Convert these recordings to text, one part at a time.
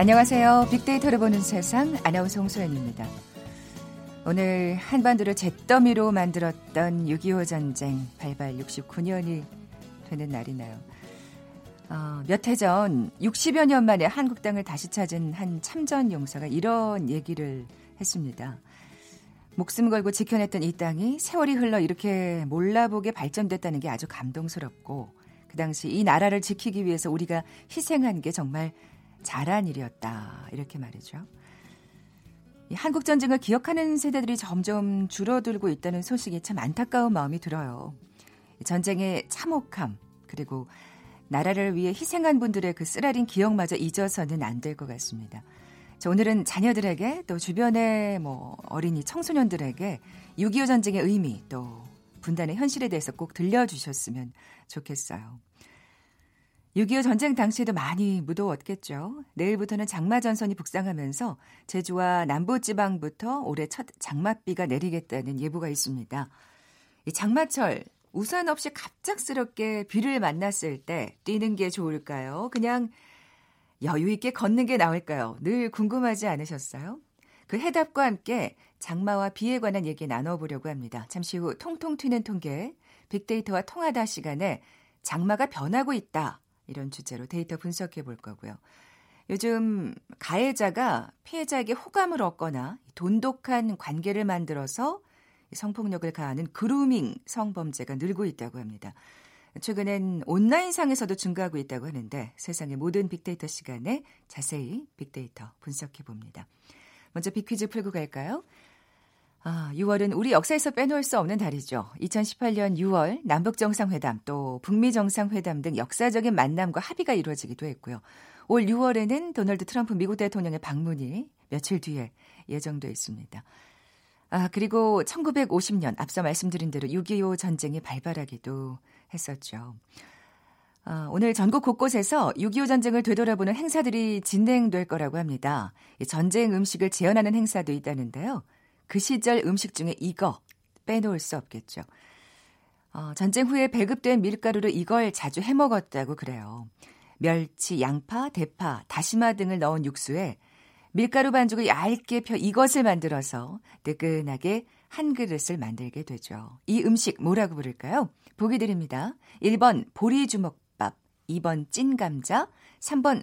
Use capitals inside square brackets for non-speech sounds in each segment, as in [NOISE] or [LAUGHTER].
안녕하세요. 빅데이터를 보는 세상 아나운서 홍소연입니다. 오늘 한반도를 잿더미로 만들었던 6.25 전쟁 발발 69년이 되는 날이네요. 어, 몇해 전 60여 년 만에 한국 땅을 다시 찾은 한 참전 용사가 이런 얘기를 했습니다. 목숨 걸고 지켜냈던 이 땅이 세월이 흘러 이렇게 몰라보게 발전됐다는 게 아주 감동스럽고 그 당시 이 나라를 지키기 위해서 우리가 희생한 게 정말 잘한 일이었다. 이렇게 말이죠. 한국 전쟁을 기억하는 세대들이 점점 줄어들고 있다는 소식이 참 안타까운 마음이 들어요. 전쟁의 참혹함 그리고 나라를 위해 희생한 분들의 그 쓰라린 기억마저 잊어서는 안 될 것 같습니다. 자, 오늘은 자녀들에게 또 주변의 뭐 어린이 청소년들에게 6.25 전쟁의 의미 또 분단의 현실에 대해서 꼭 들려주셨으면 좋겠어요. 6.25 전쟁 당시에도 많이 무더웠겠죠. 내일부터는 장마 전선이 북상하면서 제주와 남부지방부터 올해 첫 장맛비가 내리겠다는 예보가 있습니다. 이 장마철 우산 없이 갑작스럽게 비를 만났을 때 뛰는 게 좋을까요? 그냥 여유 있게 걷는 게 나을까요? 늘 궁금하지 않으셨어요? 그 해답과 함께 장마와 비에 관한 얘기 나눠보려고 합니다. 잠시 후 통통 튀는 통계, 빅데이터와 통하다 시간에 장마가 변하고 있다. 이런 주제로 데이터 분석해 볼 거고요. 요즘 가해자가 피해자에게 호감을 얻거나 돈독한 관계를 만들어서 성폭력을 가하는 그루밍 성범죄가 늘고 있다고 합니다. 최근엔 온라인상에서도 증가하고 있다고 하는데 세상의 모든 빅데이터 시간에 자세히 빅데이터 분석해 봅니다. 먼저 빅퀴즈 풀고 갈까요? 아, 6월은 우리 역사에서 빼놓을 수 없는 달이죠. 2018년 6월 남북 정상회담 또 북미 정상회담 등 역사적인 만남과 합의가 이루어지기도 했고요. 올 6월에는 도널드 트럼프 미국 대통령의 방문이 며칠 뒤에 예정돼 있습니다. 아, 그리고 1950년 앞서 말씀드린 대로 6.25 전쟁이 발발하기도 했었죠. 아, 오늘 전국 곳곳에서 6.25 전쟁을 되돌아보는 행사들이 진행될 거라고 합니다. 전쟁 음식을 재현하는 행사도 있다는데요. 그 시절 음식 중에 이거 빼놓을 수 없겠죠. 어, 전쟁 후에 배급된 밀가루로 이걸 자주 해 먹었다고 그래요. 멸치, 양파, 대파, 다시마 등을 넣은 육수에 밀가루 반죽을 얇게 펴 이것을 만들어서 뜨끈하게 한 그릇을 만들게 되죠. 이 음식 뭐라고 부를까요? 보기 드립니다. 1번 보리주먹밥, 2번 찐감자, 3번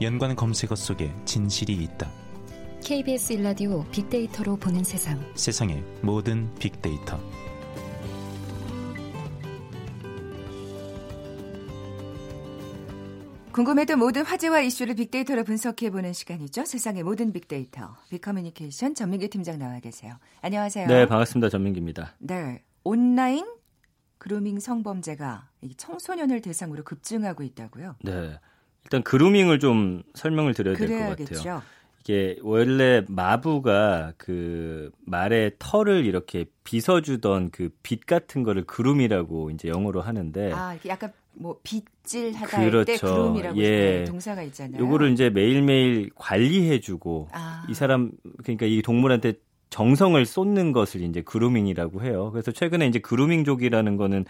연관 검색어 속에 진실이 있다. KBS 일라디오 빅데이터로 보는 세상. 세상의 모든 빅데이터. 궁금했던 모든 화제와 이슈를 빅데이터로 분석해보는 시간이죠. 세상의 모든 빅데이터. 빅커뮤니케이션 전민기 팀장 나와 계세요. 안녕하세요. 네, 반갑습니다. 전민기입니다. 네. 온라인 그루밍 성범죄가 청소년을 대상으로 급증하고 있다고요? 네. 일단 그루밍을 좀 설명을 드려야 될 것 같아요. 이게 원래 마부가 그 말의 털을 이렇게 빗어주던 그빛 같은 거를 그룸이라고 이제 영어로 하는데 아 약간 뭐 빗질하다 그렇죠. 할때 그룸이라고 예. 동사가 있잖아요. 요거를 이제 매일매일 관리해주고 아. 이 사람 그러니까 이 동물한테 정성을 쏟는 것을 이제 그루밍이라고 해요. 그래서 최근에 이제 그루밍족이라는 거는 어,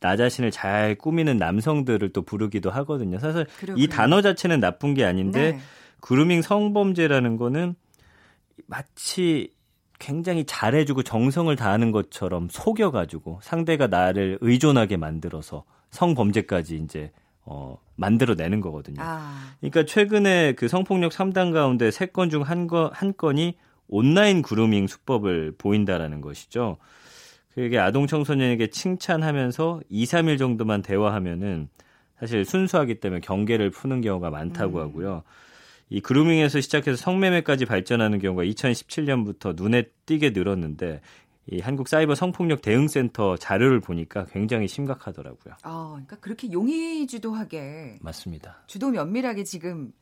나 자신을 잘 꾸미는 남성들을 또 부르기도 하거든요. 사실 그렇군요. 이 단어 자체는 나쁜 게 아닌데 네. 그루밍 성범죄라는 거는 마치 굉장히 잘해주고 정성을 다하는 것처럼 속여가지고 상대가 나를 의존하게 만들어서 성범죄까지 이제 어, 만들어내는 거거든요. 아. 그러니까 최근에 그 성폭력 3단 가운데 3건 중한 건, 한 건이 온라인 그루밍 수법을 보인다라는 것이죠. 그게 아동 청소년에게 칭찬하면서 2, 3일 정도만 대화하면은 사실 순수하기 때문에 경계를 푸는 경우가 많다고 음. 하고요. 이 그루밍에서 시작해서 성매매까지 발전하는 경우가 2017년부터 눈에 띄게 늘었는데 이 한국 사이버 성폭력 대응센터 자료를 보니까 굉장히 심각하더라고요. 아, 그러니까 그렇게 용의주도하게 맞습니다. 주도 면밀하게 지금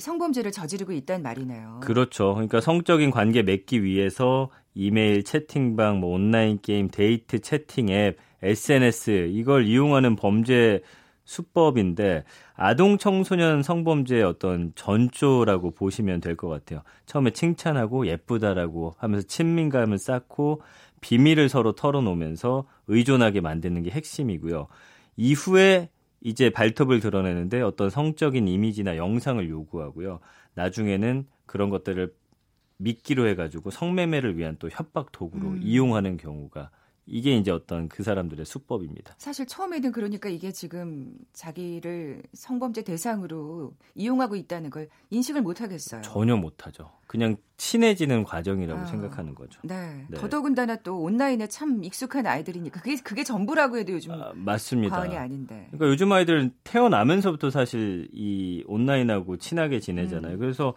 성범죄를 저지르고 있다는 말이네요. 그렇죠. 그러니까 성적인 관계 맺기 위해서 이메일, 채팅방, 뭐 온라인 게임, 데이트 채팅 앱, SNS 이걸 이용하는 범죄 수법인데 아동 청소년 성범죄의 어떤 전조라고 보시면 될 것 같아요. 처음에 칭찬하고 예쁘다라고 하면서 친밀감을 쌓고 비밀을 서로 털어놓으면서 의존하게 만드는 게 핵심이고요. 이후에 이제 발톱을 드러내는데 어떤 성적인 이미지나 영상을 요구하고요. 나중에는 그런 것들을 믿기로 해가지고 성매매를 위한 또 협박 도구로 음. 이용하는 경우가 이게 이제 어떤 그 사람들의 수법입니다. 사실 처음에는 그러니까 이게 지금 자기를 성범죄 대상으로 이용하고 있다는 걸 인식을 못 하겠어요. 전혀 못 하죠. 그냥 친해지는 과정이라고 아, 생각하는 거죠. 네. 네. 더더군다나 또 온라인에 참 익숙한 아이들이니까 그게 그게 전부라고 해도 요즘 아, 맞습니다. 과언이 아닌데. 그러니까 요즘 아이들은 태어나면서부터 사실 이 온라인하고 친하게 지내잖아요. 음. 그래서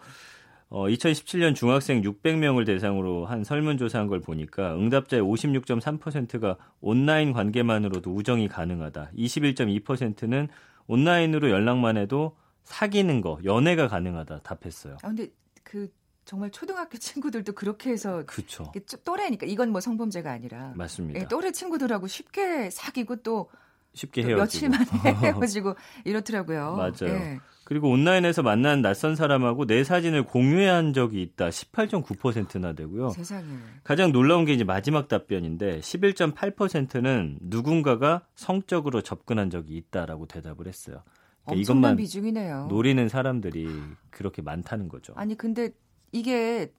어, 2017년 중학생 600명을 대상으로 한 설문조사한 걸 보니까 응답자의 56.3%가 온라인 관계만으로도 우정이 가능하다. 21.2%는 온라인으로 연락만 해도 사귀는 거, 연애가 가능하다 답했어요. 아, 근데 그 정말 초등학교 친구들도 그렇게 해서 그쵸. 또래니까 이건 뭐 성범죄가 아니라 맞습니다. 예, 또래 친구들하고 쉽게 사귀고 또 쉽게 헤어지고 며칠 만에 [LAUGHS] 헤어지고 이렇더라고요. 맞아요. 예. 그리고 온라인에서 만난 낯선 사람하고 내 사진을 공유한 적이 있다. 18.9%나 되고요. 세상에. 가장 놀라운 게 이제 마지막 답변인데 11.8%는 누군가가 성적으로 접근한 적이 있다라고 대답을 했어요. 그러니까 이것만 비중이네요. 노리는 사람들이 그렇게 많다는 거죠. 아니 근데 이게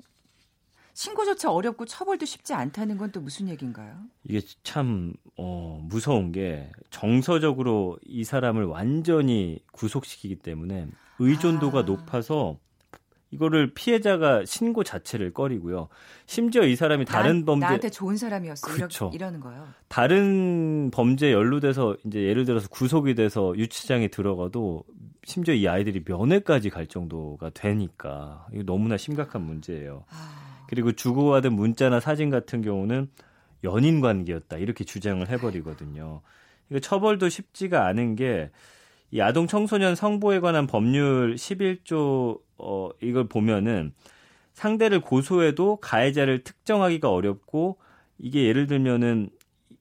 신고조차 어렵고 처벌도 쉽지 않다는 건 또 무슨 얘기인가요? 이게 참 어, 무서운 게 정서적으로 이 사람을 완전히 구속시키기 때문에 의존도가 아. 높아서 이거를 피해자가 신고 자체를 꺼리고요. 심지어 이 사람이 다른 나, 범죄 나한테 좋은 사람이었어. 그렇죠. 이러는 거요. 다른 범죄에 연루돼서 이제 예를 들어서 구속이 돼서 유치장에 들어가도 심지어 이 아이들이 면회까지 갈 정도가 되니까 이거 너무나 심각한 문제예요. 아. 그리고 주고받은 문자나 사진 같은 경우는 연인 관계였다 이렇게 주장을 해버리거든요. 이거 처벌도 쉽지가 않은 게 이 아동 청소년 성보에 관한 법률 11조 어 이걸 보면은 상대를 고소해도 가해자를 특정하기가 어렵고 이게 예를 들면은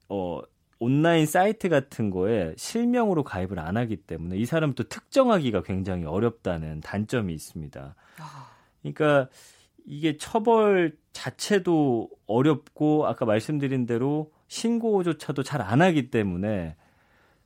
어 온라인 사이트 같은 거에 실명으로 가입을 안 하기 때문에 이 사람도 특정하기가 굉장히 어렵다는 단점이 있습니다. 아. 그러니까 이게 처벌 자체도 어렵고 아까 말씀드린 대로 신고조차도 잘 안 하기 때문에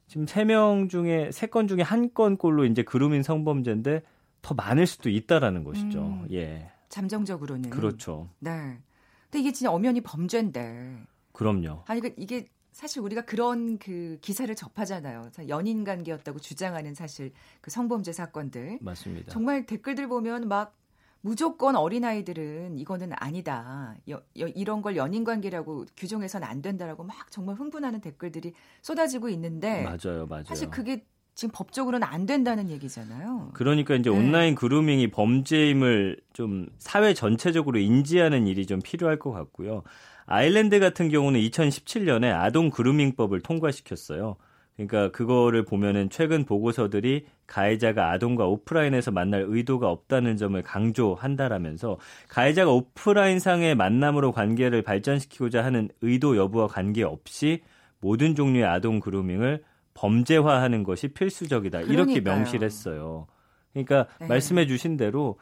지금 세 명 중에 세 건 중에 한 건꼴로 이제 그루밍 성범죄인데 더 많을 수도 있다라는 것이죠. 음, 예. 잠정적으로는 그렇죠. 네. 근데 이게 진짜 엄연히 범죄인데. 그럼요. 아니 그 이게 사실 우리가 그런 그 기사를 접하잖아요. 연인 관계였다고 주장하는 사실 그 성범죄 사건들. 맞습니다. 정말 댓글들 보면 막 무조건 어린아이들은 이거는 아니다. 여, 여, 이런 걸 연인 관계라고 규정해서는 안 된다라고 막 정말 흥분하는 댓글들이 쏟아지고 있는데 맞아요, 맞아요. 사실 그게 지금 법적으로는 안 된다는 얘기잖아요. 그러니까 이제 네. 온라인 그루밍이 범죄임을 좀 사회 전체적으로 인지하는 일이 좀 필요할 것 같고요. 아일랜드 같은 경우는 2017년에 아동 그루밍법을 통과시켰어요. 그러니까 그거를 보면은 최근 보고서들이 가해자가 아동과 오프라인에서 만날 의도가 없다는 점을 강조한다라면서 가해자가 오프라인상의 만남으로 관계를 발전시키고자 하는 의도 여부와 관계없이 모든 종류의 아동 그루밍을 범죄화하는 것이 필수적이다. 그러니까요. 이렇게 명시를 했어요. 그러니까 네. 말씀해 주신 대로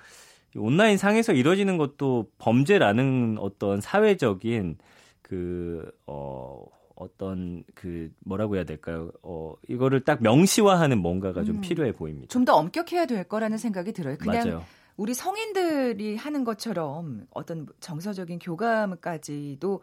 온라인 상에서 이뤄지는 것도 범죄라는 어떤 사회적인 그, 어, 어떤 그 뭐라고 해야 될까요? 어 이거를 딱 명시화하는 뭔가가 좀 음, 필요해 보입니다. 좀 더 엄격해야 될 거라는 생각이 들어요. 그냥 맞아요. 우리 성인들이 하는 것처럼 어떤 정서적인 교감까지도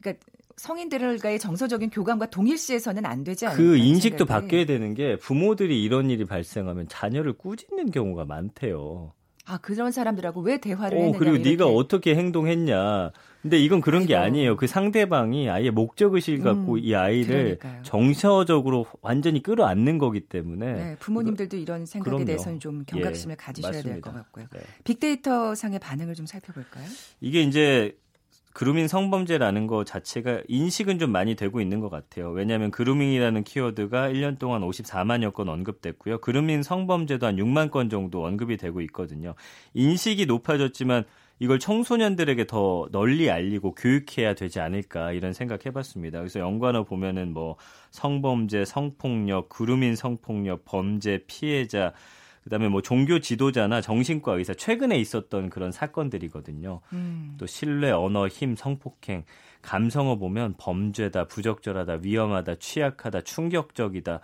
그러니까 성인들과의 정서적인 교감과 동일시해서는 안 되지 않을까? 그 인식도 생각이. 바뀌어야 되는 게 부모들이 이런 일이 발생하면 자녀를 꾸짖는 경우가 많대요. 아 그런 사람들하고 왜 대화를 어, 했느냐 그리고 이렇게. 네가 어떻게 행동했냐. 근데 이건 그런 아이고. 게 아니에요. 그 상대방이 아예 목적 의식을 갖고 음, 이 아이를 그러니까요. 정서적으로 완전히 끌어안는 거기 때문에 네, 부모님들도 이런 생각에 그럼요. 대해서는 좀 경각심을 예, 가지셔야 될 것 같고요. 네. 빅데이터 상의 반응을 좀 살펴볼까요? 이게 이제 그루밍 성범죄라는 거 자체가 인식은 좀 많이 되고 있는 것 같아요. 왜냐하면 그루밍이라는 키워드가 1년 동안 54만여 건 언급됐고요. 그루밍 성범죄도 한 6만 건 정도 언급이 되고 있거든요. 인식이 높아졌지만 이걸 청소년들에게 더 널리 알리고 교육해야 되지 않을까 이런 생각 해봤습니다. 그래서 연관어 보면은 뭐 성범죄, 성폭력, 그루밍 성폭력, 범죄, 피해자, 그다음에 뭐 종교 지도자나 정신과 의사 최근에 있었던 그런 사건들이거든요. 음. 또 신뢰, 언어, 힘, 성폭행, 감성어 보면 범죄다, 부적절하다, 위험하다, 취약하다, 충격적이다.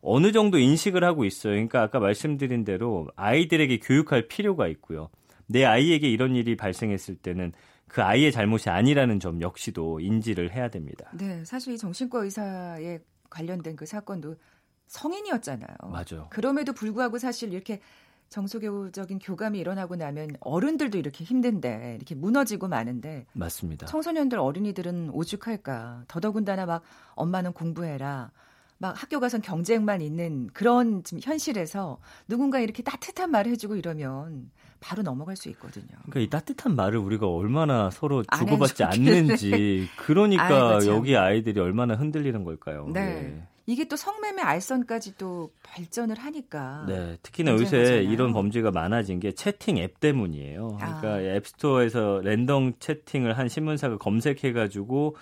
어느 정도 인식을 하고 있어요. 그러니까 아까 말씀드린 대로 아이들에게 교육할 필요가 있고요. 내 아이에게 이런 일이 발생했을 때는 그 아이의 잘못이 아니라는 점 역시도 인지를 해야 됩니다. 네, 사실 이 정신과 의사에 관련된 그 사건도 성인이었잖아요. 맞아요. 그럼에도 불구하고 사실 이렇게 정서교적인 교감이 일어나고 나면 어른들도 이렇게 힘든데 이렇게 무너지고 마는데 맞습니다. 청소년들 어린이들은 오죽할까. 더더군다나 막 엄마는 공부해라. 막 학교 가선 경쟁만 있는 그런 지금 현실에서 누군가 이렇게 따뜻한 말을 해주고 이러면 바로 넘어갈 수 있거든요. 그러니까 이 따뜻한 말을 우리가 얼마나 서로 주고받지 않는지 [LAUGHS] 그러니까 아이고, 여기 아이들이 얼마나 흔들리는 걸까요? 네. 네. 이게 또 성매매 알선까지 또 발전을 하니까. 네, 특히나 요새 이런 범죄가 많아진 게 채팅 앱 때문이에요. 그러니까 아. 앱스토어에서 랜덤 채팅을 한 신문사가 검색해가지고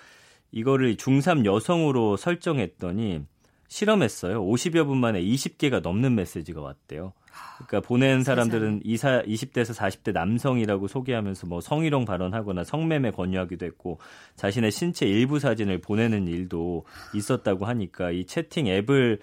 이거를 중3 여성으로 설정했더니 실험했어요. 50여 분 만에 20개가 넘는 메시지가 왔대요. 그러니까 보낸 사람들은 20, 20대에서 40대 남성이라고 소개하면서 뭐 성희롱 발언하거나 성매매 권유하기도 했고 자신의 신체 일부 사진을 보내는 일도 있었다고 하니까 이 채팅 앱을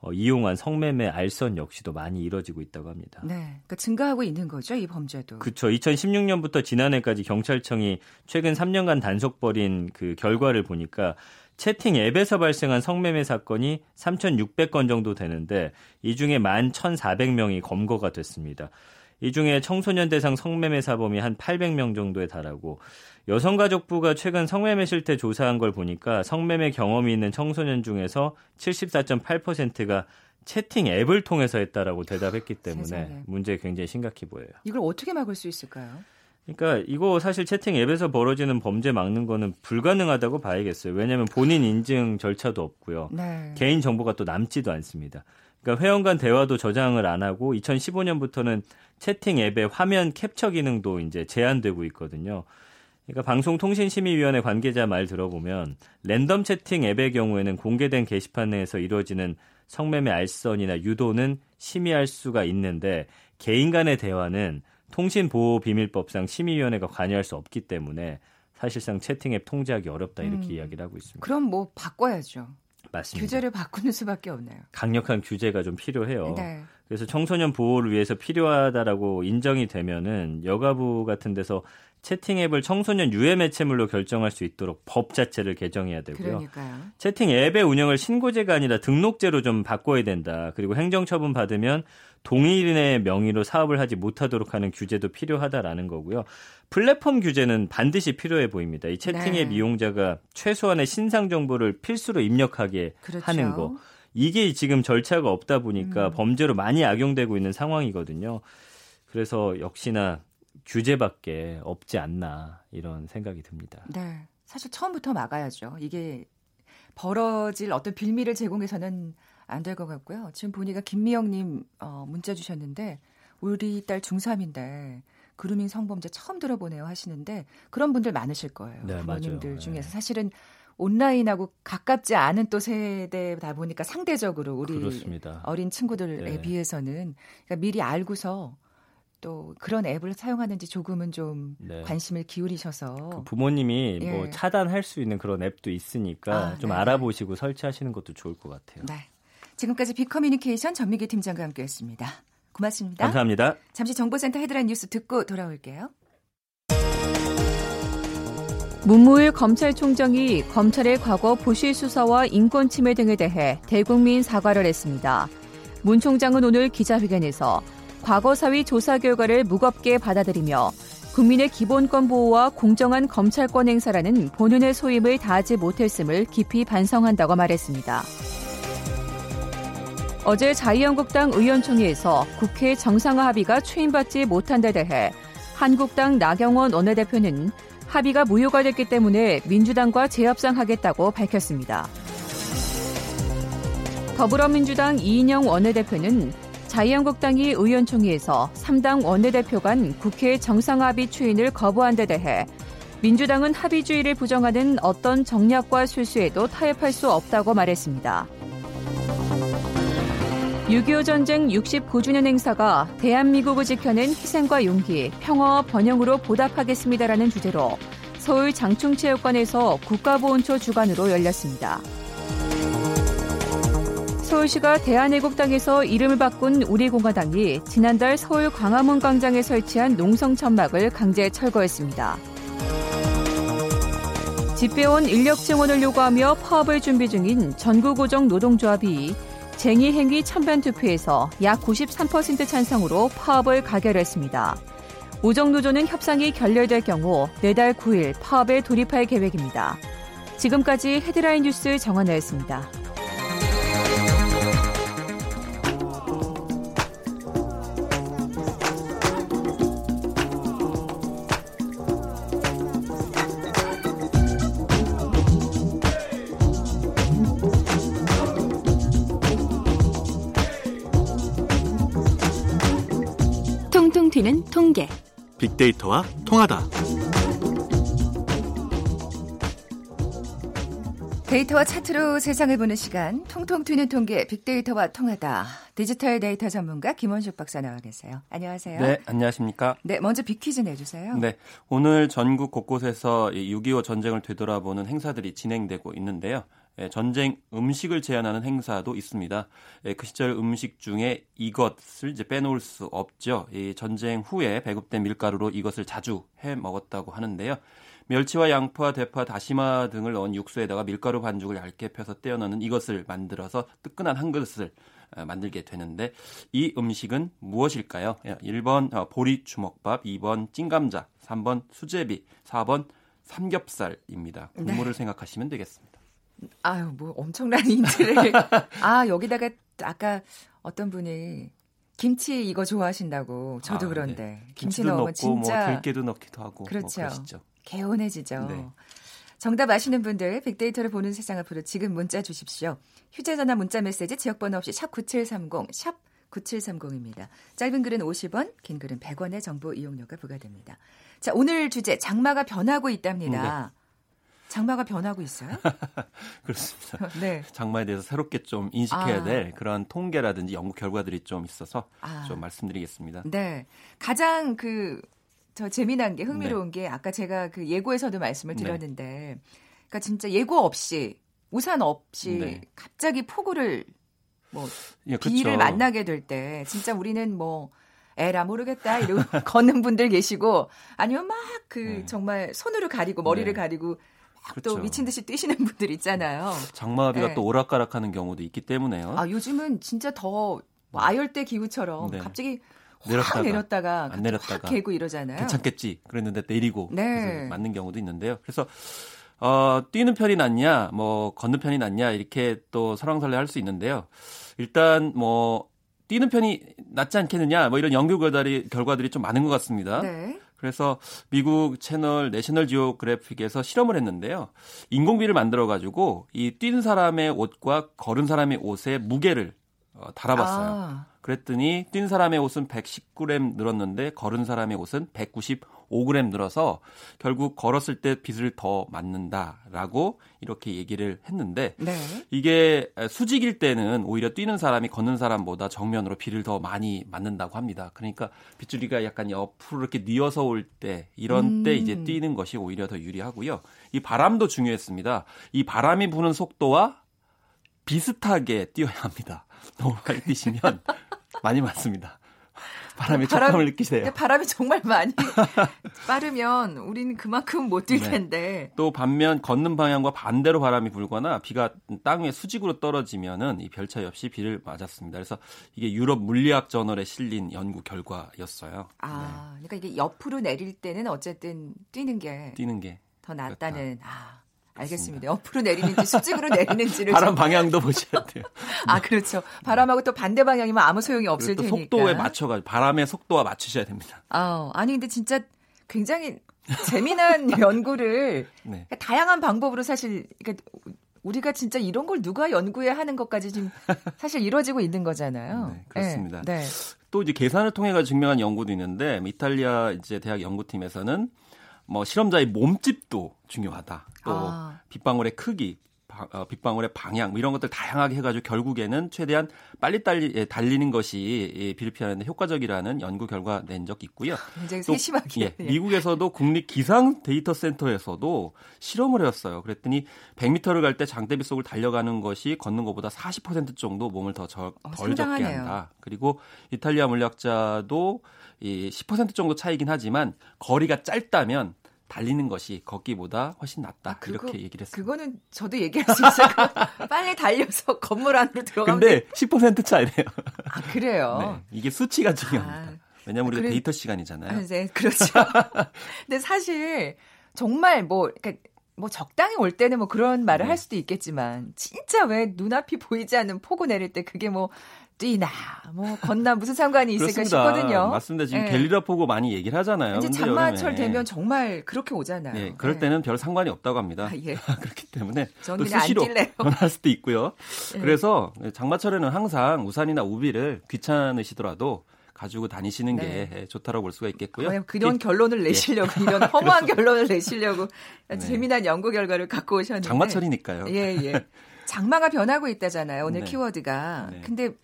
어, 이용한 성매매 알선 역시도 많이 이뤄지고 있다고 합니다. 네, 그러니까 증가하고 있는 거죠, 이 범죄도. 그렇죠. 2016년부터 지난해까지 경찰청이 최근 3년간 단속 벌인 그 결과를 보니까 채팅 앱에서 발생한 성매매 사건이 3,600건 정도 되는데 이 중에 11,400명이 검거가 됐습니다. 이 중에 청소년 대상 성매매 사범이 한 800명 정도에 달하고 여성가족부가 최근 성매매 실태 조사한 걸 보니까 성매매 경험이 있는 청소년 중에서 74.8%가 채팅 앱을 통해서 했다라고 대답했기 때문에 세상에. 문제 굉장히 심각해 보여요. 이걸 어떻게 막을 수 있을까요? 그러니까 이거 사실 채팅 앱에서 벌어지는 범죄 막는 거는 불가능하다고 봐야겠어요. 왜냐하면 본인 인증 절차도 없고요. 네. 개인 정보가 또 남지도 않습니다. 그러니까 회원 간 대화도 저장을 안 하고 2015년부터는 채팅 앱의 화면 캡처 기능도 이제 제한되고 있거든요. 그러니까 방송통신심의위원회 관계자 말 들어보면 랜덤 채팅 앱의 경우에는 공개된 게시판 내에서 이루어지는 성매매 알선이나 유도는 심의할 수가 있는데 개인 간의 대화는 통신보호비밀법상 심의위원회가 관여할 수 없기 때문에 사실상 채팅 앱 통제하기 어렵다 이렇게 음. 이야기를 하고 있습니다. 그럼 뭐 바꿔야죠. 맞습니다. 규제를 바꾸는 수밖에 없네요. 강력한 규제가 좀 필요해요. 네. 그래서 청소년 보호를 위해서 필요하다라고 인정이 되면은 여가부 같은 데서 채팅 앱을 청소년 유해 매체물로 결정할 수 있도록 법 자체를 개정해야 되고요. 그러니까요. 채팅 앱의 운영을 신고제가 아니라 등록제로 좀 바꿔야 된다. 그리고 행정처분 받으면 동일인의 명의로 사업을 하지 못하도록 하는 규제도 필요하다라는 거고요. 플랫폼 규제는 반드시 필요해 보입니다. 이 채팅앱 네. 이용자가 최소한의 신상 정보를 필수로 입력하게 그렇죠. 하는 거. 이게 지금 절차가 없다 보니까 음. 범죄로 많이 악용되고 있는 상황이거든요. 그래서 역시나 규제밖에 없지 않나 이런 생각이 듭니다. 네. 사실 처음부터 막아야죠. 이게 벌어질 어떤 빌미를 제공해서는 안 될 것 같고요. 지금 보니까 김미영님 어, 문자 주셨는데 우리 딸 중3인데 그루밍 성범죄 처음 들어보네요 하시는데 그런 분들 많으실 거예요. 네, 부모님들 맞아요. 중에서 네. 사실은 온라인하고 가깝지 않은 또 세대다 보니까 상대적으로 우리 그렇습니다. 어린 친구들에 네. 비해서는 그러니까 미리 알고서 또 그런 앱을 사용하는지 조금은 좀 네. 관심을 기울이셔서 그 부모님이 예. 뭐 차단할 수 있는 그런 앱도 있으니까 아, 좀 네. 알아보시고 설치하시는 것도 좋을 것 같아요. 네. 지금까지 빅커뮤니케이션 전미기 팀장과 함께했습니다. 고맙습니다. 감사합니다. 잠시 정보센터 헤드라인 뉴스 듣고 돌아올게요. 문무일 검찰총장이 검찰의 과거 부실 수사와 인권 침해 등에 대해 대국민 사과를 했습니다. 문 총장은 오늘 기자회견에서 과거 사위 조사 결과를 무겁게 받아들이며 국민의 기본권 보호와 공정한 검찰권 행사라는 본연의 소임을 다하지 못했음을 깊이 반성한다고 말했습니다. 어제 자유한국당 의원총회에서 국회 정상화 합의가 추인받지 못한 데 대해 한국당 나경원 원내대표는 합의가 무효가 됐기 때문에 민주당과 재협상하겠다고 밝혔습니다. 더불어민주당 이인영 원내대표는 자유한국당이 의원총회에서 3당 원내대표 간 국회 정상합의 추인을 거부한 데 대해 민주당은 합의주의를 부정하는 어떤 정략과 술수에도 타협할 수 없다고 말했습니다. 6.25 전쟁 69주년 행사가 대한민국을 지켜낸 희생과 용기, 평화와 번영으로 보답하겠습니다라는 주제로 서울 장충체육관에서 국가보훈처 주관으로 열렸습니다. 서울시가 대한애국당에서 이름을 바꾼 우리공화당이 지난달 서울 광화문 광장에 설치한 농성 천막을 강제 철거했습니다. 집배원 인력 증원을 요구하며 파업을 준비 중인 전국고정 노동조합이 쟁의 행위 찬반 투표에서 약 93% 찬성으로 파업을 가결했습니다. 오정노조는 협상이 결렬될 경우 내달 9일 파업에 돌입할 계획입니다. 지금까지 헤드라인 뉴스 정원나였습니다. 빅데이터와 통하다. 데이터와 차트로 세상을 보는 시간, 통통 튀는 통계, 빅데이터와 통하다. 디지털 데이터 전문가 김원식 박사 나와 계세요. 안녕하세요. 네, 안녕하십니까. 네, 먼저 빅퀴즈 내주세요. 네, 오늘 전국 곳곳에서 6.25 전쟁을 되돌아보는 행사들이 진행되고 있는데요. 예, 전쟁 음식을 재현하는 행사도 있습니다. 예, 그 시절 음식 중에 이것을 이제 빼놓을 수 없죠. 이 전쟁 후에 배급된 밀가루로 이것을 자주 해 먹었다고 하는데요. 멸치와 양파, 대파, 다시마 등을 넣은 육수에다가 밀가루 반죽을 얇게 펴서 떼어 넣는 이것을 만들어서 뜨끈한 한 그릇을 어, 만들게 되는데 이 음식은 무엇일까요? 1번 예, 어, 보리 주먹밥, 2번 찐감자, 3번 수제비, 4번 삼겹살입니다. 국물을 네. 생각하시면 되겠습니다. 아유, 뭐 엄청난 힌트를. [LAUGHS] 아, 여기다가 아까 어떤 분이 김치 이거 좋아하신다고 저도 아, 그런데 네. 김치 넣으면 넣고, 뭐 진짜 뭐 들깨도 넣기도 하고 뭐 그렇죠. 뭐 개운해지죠. 네. 정답 아시는 분들 빅데이터를 보는 세상 앞으로 지금 문자 주십시오. 휴대전화 문자 메시지 지역번호 없이 샵 9730, 샵 9730입니다. 짧은 글은 50원, 긴 글은 100원의 정보 이용료가 부과됩니다. 자, 오늘 주제 장마가 변하고 있답니다. 네. 장마가 변하고 있어요? [LAUGHS] 그렇습니다. [LAUGHS] 네. 장마에 대해서 새롭게 좀 인식해야 아. 될 그런 통계라든지 연구 결과들이 좀 있어서 아. 좀 말씀드리겠습니다. 네. 가장 그, 저 재미난 게 흥미로운 네. 게 아까 제가 그 예고에서도 말씀을 네. 드렸는데, 네. 그러니까 진짜 예고 없이, 우산 없이 네. 갑자기 폭우를 뭐, 예, 비를 만나게 될 때, 진짜 우리는 뭐, 에라 모르겠다 이러고 [LAUGHS] 걷는 분들 계시고 아니면 막그 네. 정말 손으로 가리고 머리를 네. 가리고 그렇죠. 또 미친 듯이 뛰시는 분들 있잖아요. 장마비가 네. 또 오락가락하는 경우도 있기 때문에요. 아 요즘은 진짜 더뭐 아열대 기후처럼 네. 갑자기 내렸다가, 내렸다가 안 내렸다가 개고 이러잖아요. 괜찮겠지. 그랬는데 내리고 네. 맞는 경우도 있는데요. 그래서 어, 뛰는 편이 낫냐, 뭐 걷는 편이 낫냐 이렇게 또 설왕설래 할 수 있는데요. 일단 뭐 뛰는 편이 낫지 않겠느냐, 뭐 이런 연구 결과들이 결과들이 좀 많은 것 같습니다. 네. 그래서 미국 채널 내셔널 지오그래픽에서 실험을 했는데요. 인공비를 만들어 가지고 이뛴 사람의 옷과 걸은 사람의 옷의 무게를 어, 달아봤어요. 아. 그랬더니 뛴 사람의 옷은 119g 늘었는데 걸은 사람의 옷은 195g 늘어서 결국 걸었을 때 빗을 더 맞는다라고 이렇게 얘기를 했는데 네. 이게 수직일 때는 오히려 뛰는 사람이 걷는 사람보다 정면으로 비를 더 많이 맞는다고 합니다. 그러니까 빗줄기가 약간 옆으로 이렇게 뉘어서 올 때 이런 음. 때 이제 뛰는 것이 오히려 더 유리하고요. 이 바람도 중요했습니다. 이 바람이 부는 속도와 비슷하게 뛰어야 합니다. [LAUGHS] 너무 많이 뛰시면 많이 맞습니다. [LAUGHS] 바람의 바람, 촉감을 느끼세요. 바람이 정말 많이 [LAUGHS] 빠르면 우리는 그만큼 못뛸 네. 텐데. 또 반면 걷는 방향과 반대로 바람이 불거나 비가 땅 위에 수직으로 떨어지면은 이 별 차이 없이 비를 맞았습니다. 그래서 이게 유럽 물리학 저널에 실린 연구 결과였어요. 아, 네. 그러니까 이게 옆으로 내릴 때는 어쨌든 뛰는 게 뛰는 게 더 낫다는 아. 알겠습니다. 옆으로 내리는지 수직으로 내리는지를 바람 방향도 보셔야 돼요. [LAUGHS] 아 그렇죠. 바람하고 또 반대 방향이면 아무 소용이 없을 테니까. 속도에 맞춰가지고 바람의 속도와 맞추셔야 됩니다. 아 아니 근데 진짜 굉장히 재미난 [LAUGHS] 연구를 네. 그러니까 다양한 방법으로 사실 그러니까 우리가 진짜 이런 걸 누가 연구해 하는 것까지 지금 사실 이루어지고 있는 거잖아요. 네, 그렇습니다. 네, 네. 또 이제 계산을 통해 가 증명한 연구도 있는데 이탈리아 이제 대학 연구팀에서는 뭐 실험자의 몸집도 중요하다. 또 아. 빗방울의 크기, 어, 빗방울의 방향 뭐 이런 것들 다양하게 해가지고 결국에는 최대한 빨리 달리, 예, 달리는 것이 예, 비를 피하는 데 효과적이라는 연구 결과 낸 적 있고요. 굉장히 세심하게. 예, 미국에서도 국립 기상 데이터 센터에서도 실험을 해왔어요. 그랬더니 100m를 갈 때 장대비 속을 달려가는 것이 걷는 것보다 40% 정도 몸을 더덜 어, 적게 한다. 그리고 이탈리아 물리학자도 이10% 정도 차이긴 하지만 거리가 짧다면 달리는 것이 걷기보다 훨씬 낫다. 아, 그거, 이렇게 얘기를 했어요. 그거는 저도 얘기할 수 있어요. 빨리 달려서 [LAUGHS] 건물 안으로 들어가면. 근데 10% 차이래요. 아, 그래요? 네, 이게 수치가 중요합니다. 아, 왜냐면 우리가 그래, 데이터 시간이잖아요. 아, 네, 그렇죠. [LAUGHS] 근데 사실 정말 뭐, 그러니까 뭐 적당히 올 때는 뭐 그런 말을 네. 할 수도 있겠지만 진짜 왜 눈앞이 보이지 않는 폭우 내릴 때 그게 뭐 뛰나 뭐 걷나 무슨 상관이 있을까 싶거든요. 맞습니다. 지금 네. 갤리라 보고 많이 얘기를 하잖아요. 이제 장마철 되면 정말 그렇게 오잖아요. 예, 그럴 네. 때는 별 상관이 없다고 합니다. 아, 예. [LAUGHS] 그렇기 때문에 또 수시로 [LAUGHS] 변할 수도 있고요. 네. 그래서 장마철에는 항상 우산이나 우비를 귀찮으시더라도 가지고 다니시는 네. 게 좋다라고 볼 수가 있겠고요. 그런 예. 결론을 내시려고 예. [LAUGHS] 이런 허무한 결론을 내시려고 네. 재미난 연구 결과를 갖고 오셨는데 장마철이니까요. 예, 예. 장마가 변하고 있다잖아요. 오늘 네. 키워드가. 네. 근데 음,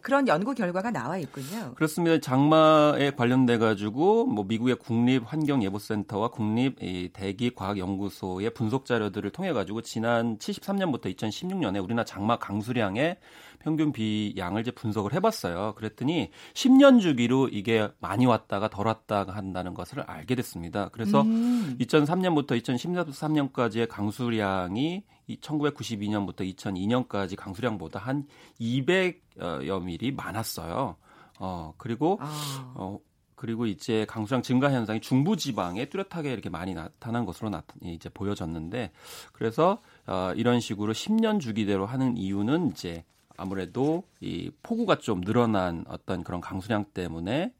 그런 연구 결과가 나와 있군요. 그렇습니다. 장마에 관련돼 가지고 뭐 미국의 국립 환경 예보 센터와 국립 대기 과학 연구소의 분석 자료들을 통해 가지고 지난 73년부터 2016년에 우리나라 장마 강수량의 평균 비양을 이제 분석을 해봤어요. 그랬더니 10년 주기로 이게 많이 왔다가 덜 왔다가 한다는 것을 알게 됐습니다. 그래서 음. 2003년부터 2013년까지의 강수량이 1992년부터 2002년까지 강수량보다 한 200여 미리 많았어요. 어, 그리고 아. 어, 그리고 이제 강수량 증가 현상이 중부 지방에 뚜렷하게 이렇게 많이 나타난 것으로 나타 이제 보여졌는데 그래서 어, 이런 식으로 10년 주기대로 하는 이유는 이제 아무래도 이 폭우가 좀 늘어난 어떤 그런 강수량 때문에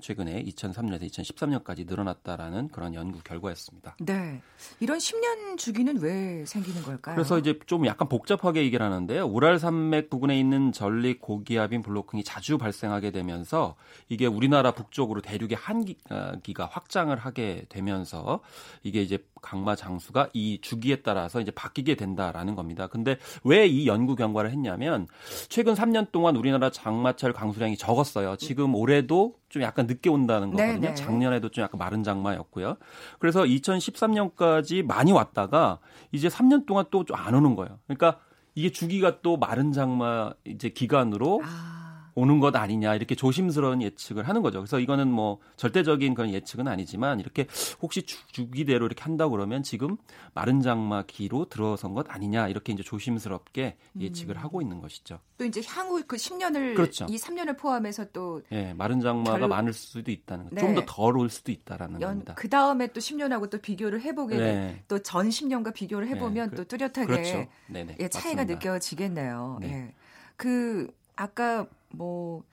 최근에 2003년에서 2013년까지 늘어났다라는 그런 연구 결과였습니다. 네. 이런 10년 주기는 왜 생기는 걸까요? 그래서 이제 좀 약간 복잡하게 얘기를 하는데요. 우랄 산맥 부근에 있는 전릭 고기압인 블로킹이 자주 발생하게 되면서 이게 우리나라 북쪽으로 대륙의 한기가 확장을 하게 되면서 이게 이제 강마 장수가 이 주기에 따라서 이제 바뀌게 된다라는 겁니다. 근데 왜 이 연구 결과를 했냐면 최근 3년 동안 우리나라 장마철 강수량이 적었어요. 지금 올해도 좀 약간 늦게 온다는 네, 거거든요. 네네. 작년에도 좀 약간 마른 장마였고요. 그래서 2013년까지 많이 왔다가 이제 3년 동안 또좀안 오는 거예요. 그러니까 이게 주기가 또 마른 장마 이제 기간으로 아. 오는 것 아니냐 이렇게 조심스러운 예측을 하는 거죠. 그래서 이거는 뭐 절대적인 그런 예측은 아니지만 이렇게 혹시 주, 기대로 이렇게 한다 그러면 지금 마른 장마 기로 들어선 것 아니냐 이렇게 이제 조심스럽게 예측을 음. 하고 있는 것이죠. 또 이제 향후 그 10년을 그렇죠. 이 3년을 포함해서 또 예, 마른 장마가 결... 많을 수도 있다는 네. 좀더 덜 올 수도 있다라는 연, 겁니다. 그 다음에 또 10년하고 또 비교를 해보게 네. 또전 10년과 비교를 해보면 네. 또 뚜렷하게 그렇죠. 예, 차이가 맞습니다. 느껴지겠네요. 네. 예. 그 아까 뭐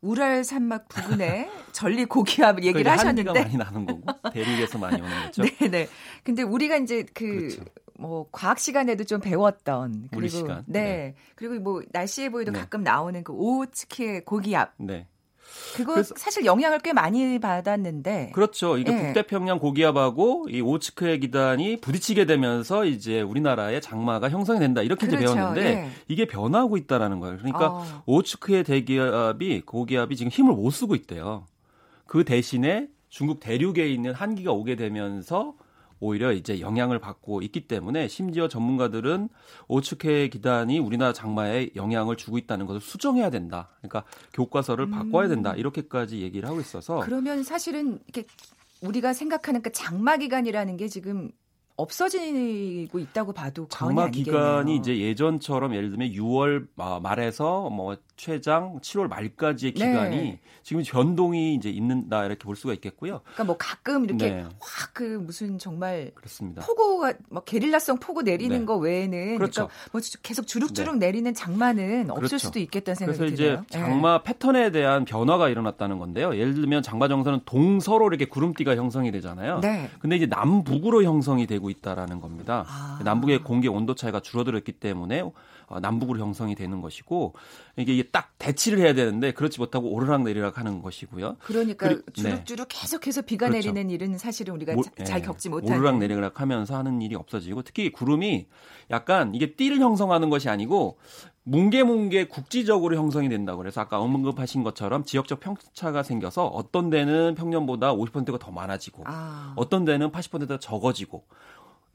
우랄 산맥 부근에 [LAUGHS] 전리 고기압을 얘기를 하셨는데 많이 나는 거고 대륙에서 많이 오는 거죠. [LAUGHS] 네, 네. 근데 우리가 이제 그 그렇죠. 뭐 과학 시간에도 좀 배웠던 그리고 시간. 네. 네. 그리고 뭐 날씨 에보이도 네. 가끔 나오는 그 오츠키의 고기압. 네. 그거 사실 영향을 꽤 많이 받았는데. 그렇죠. 이게 예. 북태평양 고기압하고 이 오츠크의 기단이 부딪히게 되면서 이제 우리나라의 장마가 형성이 된다. 이렇게 그렇죠. 이제 배웠는데 예. 이게 변화하고 있다라는 거예요. 그러니까 어. 오츠크의 대기압이 고기압이 지금 힘을 못 쓰고 있대요. 그 대신에 중국 대륙에 있는 한기가 오게 되면서 오히려 이제 영향을 받고 있기 때문에 심지어 전문가들은 오츠케 기단이 우리나라 장마에 영향을 주고 있다는 것을 수정해야 된다. 그러니까 교과서를 음. 바꿔야 된다. 이렇게까지 얘기를 하고 있어서 그러면 사실은 이렇게 우리가 생각하는 그 장마 기간이라는 게 지금 없어지고 있다고 봐도 장마 기간이 이제 예전처럼 예를 들면 6월 말에서 뭐 최장 7월 말까지의 네. 기간이 네. 지금 변동이 이제 있는다 이렇게 볼 수가 있겠고요. 그러니까 뭐 가끔 이렇게 네. 확그 무슨 정말 그렇습니다. 폭우가 뭐 게릴라성 폭우 내리는 네. 거 외에는 그렇죠. 그러니까 뭐 계속 주룩주룩 네. 내리는 장마는 없을 그렇죠. 수도 있겠다는 생각이 그래서 드네요. 이제 장마 패턴에 대한 변화가 일어났다는 건데요. 예를 들면 장마 정선은 동서로 이렇게 구름띠가 형성이 되잖아요. 네. 근데 이제 남북으로 형성이 되고 있다라는 겁니다. 아. 남북의 공기 온도 차이가 줄어들었기 때문에 어, 남북으로 형성이 되는 것이고 이게 딱 대치를 해야 되는데 그렇지 못하고 오르락 내리락 하는 것이고요. 그러니까 그리, 주룩주룩 네. 계속해서 비가 그렇죠. 내리는 일은 사실은 우리가 모, 자, 잘 네. 겪지 못하는 오르락 내리락 하면서 하는 일이 없어지고 특히 구름이 약간 이게 띠를 형성하는 것이 아니고 뭉게뭉게 국지적으로 형성이 된다고 그래서 아까 언급하신 것처럼 지역적 편차가 생겨서 어떤 데는 평년보다 50%가 더 많아지고 아. 어떤 데는 80%가 적어지고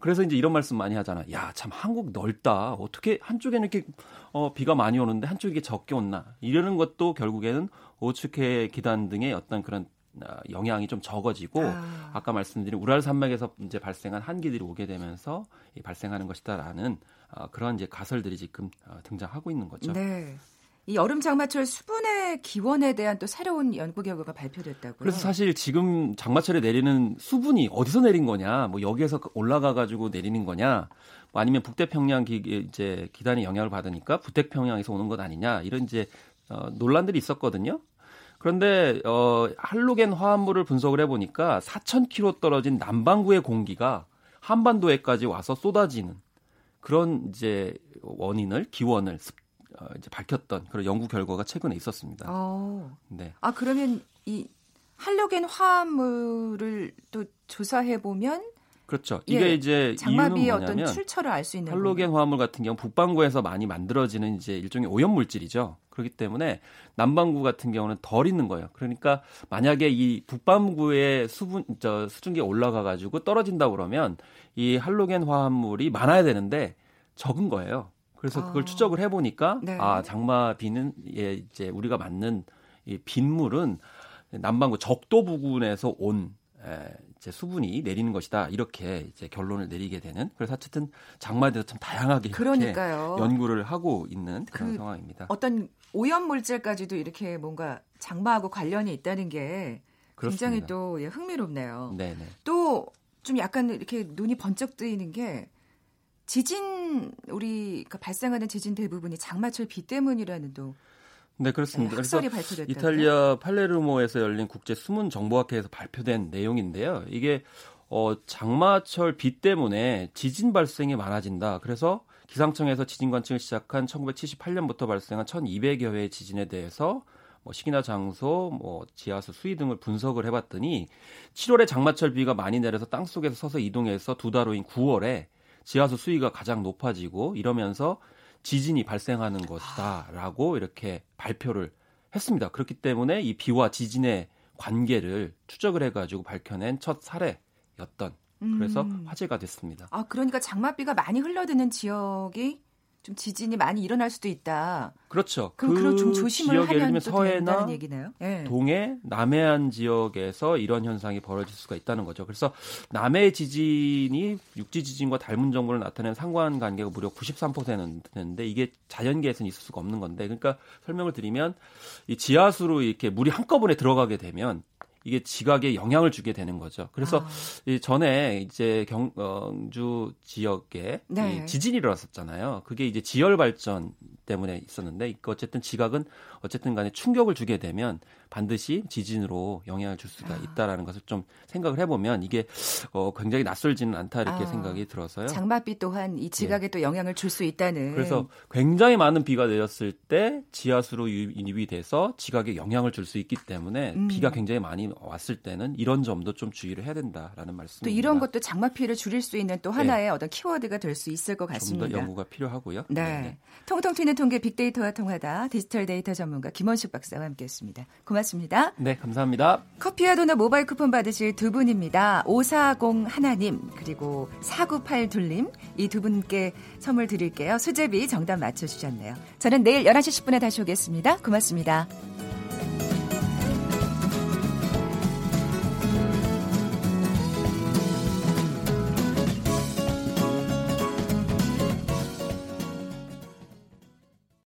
그래서 이제 이런 말씀 많이 하잖아. 야, 참 한국 넓다. 어떻게 한쪽에는 이렇게 어, 비가 많이 오는데 한쪽에 적게 온나. 이러는 것도 결국에는 오츠케 기단 등의 어떤 그런 아, 영향이 좀 적어지고 아. 까 말씀드린 우랄 산맥에서 이제 발생한 한기들이 오게 되면서 발생하는 것이다라는 어, 그런 이제 가설들이 지금 어, 등장하고 있는 거죠. 네. 이 여름 장마철 수분의 기원에 대한 또 새로운 연구 결과가 발표됐다고요. 그래서 사실 지금 장마철에 내리는 수분이 어디서 내린 거냐, 뭐 여기에서 올라가 가지고 내리는 거냐, 뭐 아니면 북태평양 기, 이제 기단의 영향을 받으니까 북태평양에서 오는 것 아니냐 이런 이제 어, 논란들이 있었거든요. 그런데 어, 할로겐 화합물을 분석을 해보니까 4,000km 떨어진 남반구의 공기가 한반도에까지 와서 쏟아지는 그런 이제 원인을 기원을 어, 이제 밝혔던 그런 연구 결과가 최근에 있었습니다. 어. 네. 아 그러면 이 할로겐 화합물을 또 조사해 보면 그렇죠. 이게 예, 이제 장마비의 어떤 출처를 알 수 있는 할로겐 부분. 화합물 같은 경우 북반구에서 많이 만들어지는 이제 일종의 오염 물질이죠. 그렇기 때문에 남반구 같은 경우는 덜 있는 거예요. 그러니까 만약에 이 북반구의 수분 저 수증기가 올라가 가지고 떨어진다 그러면 이 할로겐 화합물이 많아야 되는데 적은 거예요. 그래서 아. 그걸 추적을 해보니까 네. 아 장마 비는 예 이제 우리가 맞는 이 빗물은 남반구 적도 부근에서 온 에, 이제 수분이 내리는 것이다 이렇게 이제 결론을 내리게 되는 그래서 어쨌든 장마에 대해서 참 다양하게 그러니까요. 연구를 하고 있는 그런 그 상황입니다. 어떤 오염 물질까지도 이렇게 뭔가 장마하고 관련이 있다는 게 그렇습니다. 굉장히 또 예, 흥미롭네요. 네네. 또 좀 약간 이렇게 눈이 번쩍 뜨이는 게 지진 우리 그 발생하는 지진 대부분이 장마철 비 때문이라는 또 네, 그렇습니다. 네, 그래서 이탈리아 팔레르모에서 열린 국제 수문 정보학회에서 발표된 내용인데요. 이게 어 장마철 비 때문에 지진 발생이 많아진다. 그래서 기상청에서 지진 관측을 시작한 1978년부터 발생한 1,200여 회의 지진에 대해서 뭐 시기나 장소, 뭐 지하수 수위 등을 분석을 해봤더니 7월에 장마철 비가 많이 내려서 땅 속에서 서서 이동해서 두 달 후인 9월에 지하수 수위가 가장 높아지고 이러면서 지진이 발생하는 것이다라고 이렇게 발표를 했습니다. 그렇기 때문에 이 비와 지진의 관계를 추적을 해가지고 밝혀낸 첫 사례였던 그래서 음. 화제가 됐습니다. 아 그러니까 장맛비가 많이 흘러드는 지역이 좀 지진이 많이 일어날 수도 있다. 그렇죠. 그럼 그 좀 조심을 지역 예를 들면 서해나 네. 동해, 남해안 지역에서 이런 현상이 벌어질 수가 있다는 거죠. 그래서 남해 지진이 육지 지진과 닮은 정보를 나타내는 상관 관계가 무려 93%였는데 이게 자연계에서는 있을 수가 없는 건데 그러니까 설명을 드리면 이 지하수로 이렇게 물이 한꺼번에 들어가게 되면 이게 지각에 영향을 주게 되는 거죠. 그래서 아. 이 전에 이제 경주 지역에 네. 지진이 일어났었잖아요. 그게 이제 지열 발전 때문에 있었는데 어쨌든 지각은 어쨌든 간에 충격을 주게 되면 반드시 지진으로 영향을 줄 수가 아. 있다라는 것을 좀 생각을 해보면 이게 어, 굉장히 낯설지는 않다 이렇게 아. 생각이 들어서요. 장맛비 또한 이 지각에 예. 또 영향을 줄 수 있다는. 그래서 굉장히 많은 비가 내렸을 때 지하수로 유입이 돼서 지각에 영향을 줄 수 있기 때문에 음. 비가 굉장히 많이 왔을 때는 이런 점도 좀 주의를 해야 된다라는 말씀입니다. 또 이런 것도 장맛 피해를 줄일 수 있는 또 하나의 네. 어떤 키워드가 될 수 있을 것 같습니다. 좀 더 연구가 필요하고요. 네. 네. 통통 튀는 통계 빅데이터와 통하다 디지털 데이터 전문 가 김원식 박사와 함께했습니다. 고맙습니다. 네, 감사합니다. 커피와 도넛 모바일 쿠폰 받으실 두 분입니다. 540 하나님 그리고 498 둘님 이 두 분께 선물 드릴게요. 수제비 정답 맞춰주셨네요. 저는 내일 11시 10분에 다시 오겠습니다. 고맙습니다.